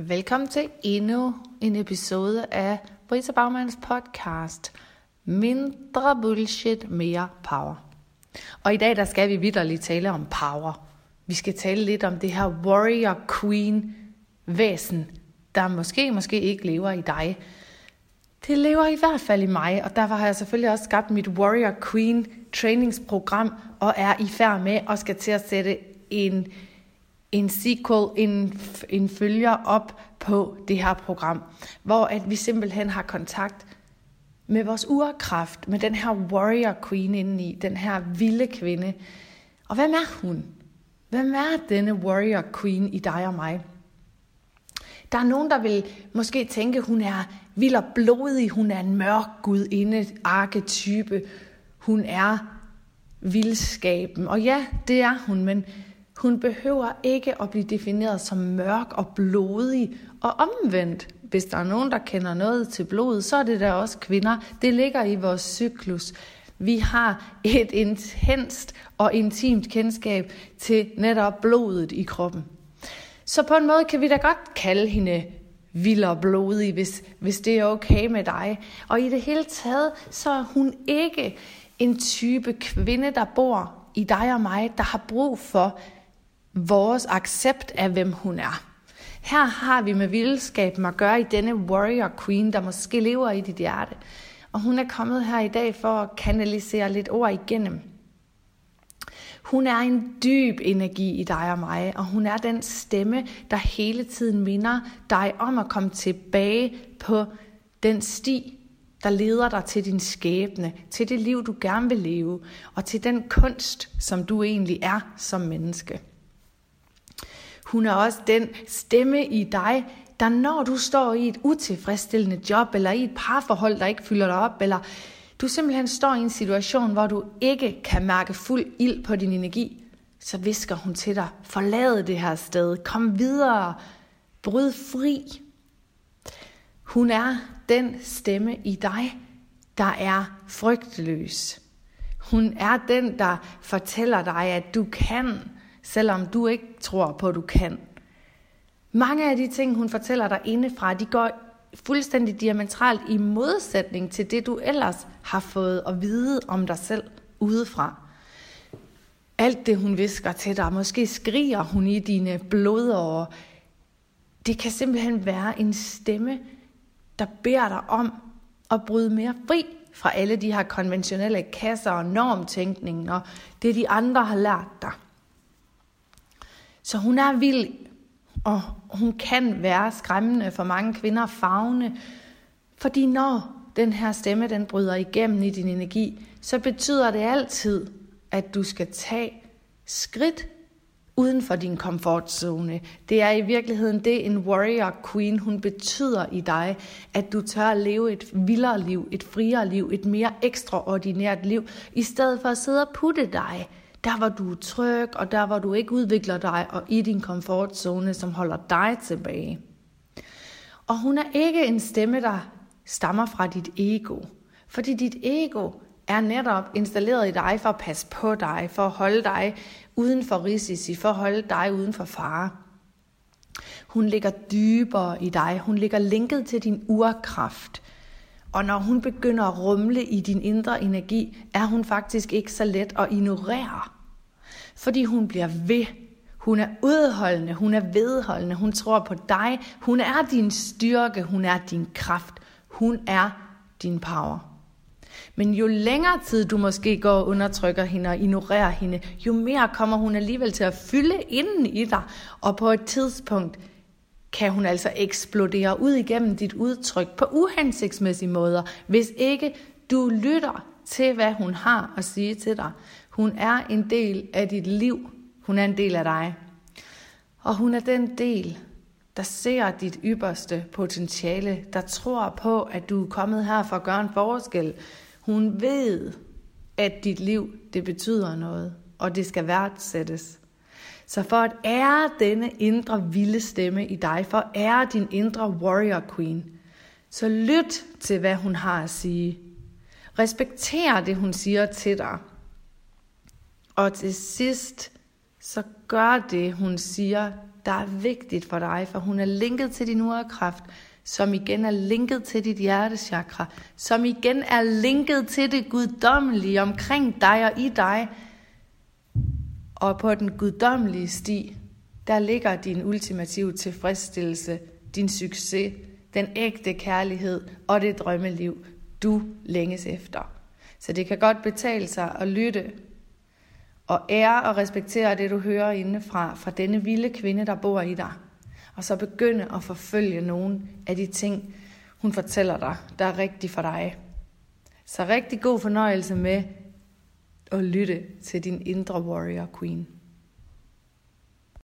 Velkommen til endnu en episode af Brita Bagmans podcast. Mindre bullshit, mere power. Og i dag der skal vi vidderligt tale om power. Vi skal tale lidt om det her warrior queen væsen, der måske, måske ikke lever i dig. Det lever i hvert fald i mig, og derfor har jeg selvfølgelig også skabt mit Warrior Queen træningsprogram, og er i færd med at skal til at sætte en en sequel, en, en følger op på det her program, hvor at vi simpelthen har kontakt med vores urkraft, med den her warrior queen indeni, den her vilde kvinde. Og hvem er hun? Hvem er denne warrior queen i dig og mig? Der er nogen, der vil måske tænke, hun er vild og blodig, hun er en mørk gudinde, arketype, hun er vildskaben. Og ja, det er hun, men hun behøver ikke at blive defineret som mørk og blodig og omvendt. Hvis der er nogen, der kender noget til blod, så er det der også kvinder. Det ligger i vores cyklus. Vi har et intenst og intimt kendskab til netop blodet i kroppen. Så på en måde kan vi da godt kalde hende vild og blodig, hvis, hvis det er okay med dig. Og i det hele taget, så er hun ikke en type kvinde, der bor i dig og mig, der har brug for vores accept af, hvem hun er. Her har vi med vildskaben at gøre i denne warrior queen, der måske lever i dit hjerte. Og hun er kommet her i dag for at kanalisere lidt ord igennem. Hun er en dyb energi i dig og mig, og hun er den stemme, der hele tiden minder dig om at komme tilbage på den sti, der leder dig til din skæbne, til det liv, du gerne vil leve, og til den kunst, som du egentlig er som menneske. Hun er også den stemme i dig, der når du står i et utilfredsstillende job, eller i et parforhold, der ikke fylder dig op, eller du simpelthen står i en situation, hvor du ikke kan mærke fuld ild på din energi, så visker hun til dig, forlad det her sted, kom videre, bryd fri. Hun er den stemme i dig, der er frygtløs. Hun er den, der fortæller dig, at du kan, selvom du ikke tror på, at du kan. Mange af de ting, hun fortæller dig indefra, de går fuldstændig diametralt i modsætning til det, du ellers har fået at vide om dig selv udefra. Alt det, hun visker til dig, måske skriger hun i dine blodårer, det kan simpelthen være en stemme, der beder dig om at bryde mere fri fra alle de her konventionelle kasser og normtænkning og det, de andre har lært dig. Så hun er vild, og hun kan være skræmmende for mange kvinder fagne, fordi når den her stemme den bryder igennem i din energi, så betyder det altid, at du skal tage skridt uden for din komfortzone. Det er i virkeligheden det, en warrior queen, hun betyder i dig, at du tør at leve et vildere liv, et friere liv, et mere ekstraordinært liv, i stedet for at sidde og putte dig der var du tryg, og der var du ikke udvikler dig og i din komfortzone, som holder dig tilbage. Og hun er ikke en stemme, der stammer fra dit ego. Fordi dit ego er netop installeret i dig for at passe på dig, for at holde dig uden for risici, for at holde dig uden for fare. Hun ligger dybere i dig. Hun ligger linket til din urkraft. Og når hun begynder at rumle i din indre energi, er hun faktisk ikke så let at ignorere. Fordi hun bliver ved. Hun er udholdende, hun er vedholdende, hun tror på dig. Hun er din styrke, hun er din kraft. Hun er din power. Men jo længere tid du måske går og undertrykker hende og ignorerer hende, jo mere kommer hun alligevel til at fylde inden i dig. Og på et tidspunkt kan hun altså eksplodere ud igennem dit udtryk på uhensigtsmæssige måder, hvis ikke du lytter til, hvad hun har at sige til dig. Hun er en del af dit liv. Hun er en del af dig. Og hun er den del, der ser dit ypperste potentiale, der tror på, at du er kommet her for at gøre en forskel. Hun ved, at dit liv, det betyder noget, og det skal værdsættes. Så for at ære denne indre vilde stemme i dig, for at ære din indre warrior queen, så lyt til, hvad hun har at sige. Respekter det, hun siger til dig. Og til sidst, så gør det, hun siger, der er vigtigt for dig, for hun er linket til din urkraft, som igen er linket til dit hjertechakra, som igen er linket til det guddommelige omkring dig og i dig. Og på den guddommelige sti, der ligger din ultimative tilfredsstillelse, din succes, den ægte kærlighed og det drømmeliv, du længes efter. Så det kan godt betale sig at lytte og ære og respektere det, du hører indefra, fra denne vilde kvinde, der bor i dig. Og så begynde at forfølge nogle af de ting, hun fortæller dig, der er rigtigt for dig. Så rigtig god fornøjelse med at lytte til din indre warrior queen.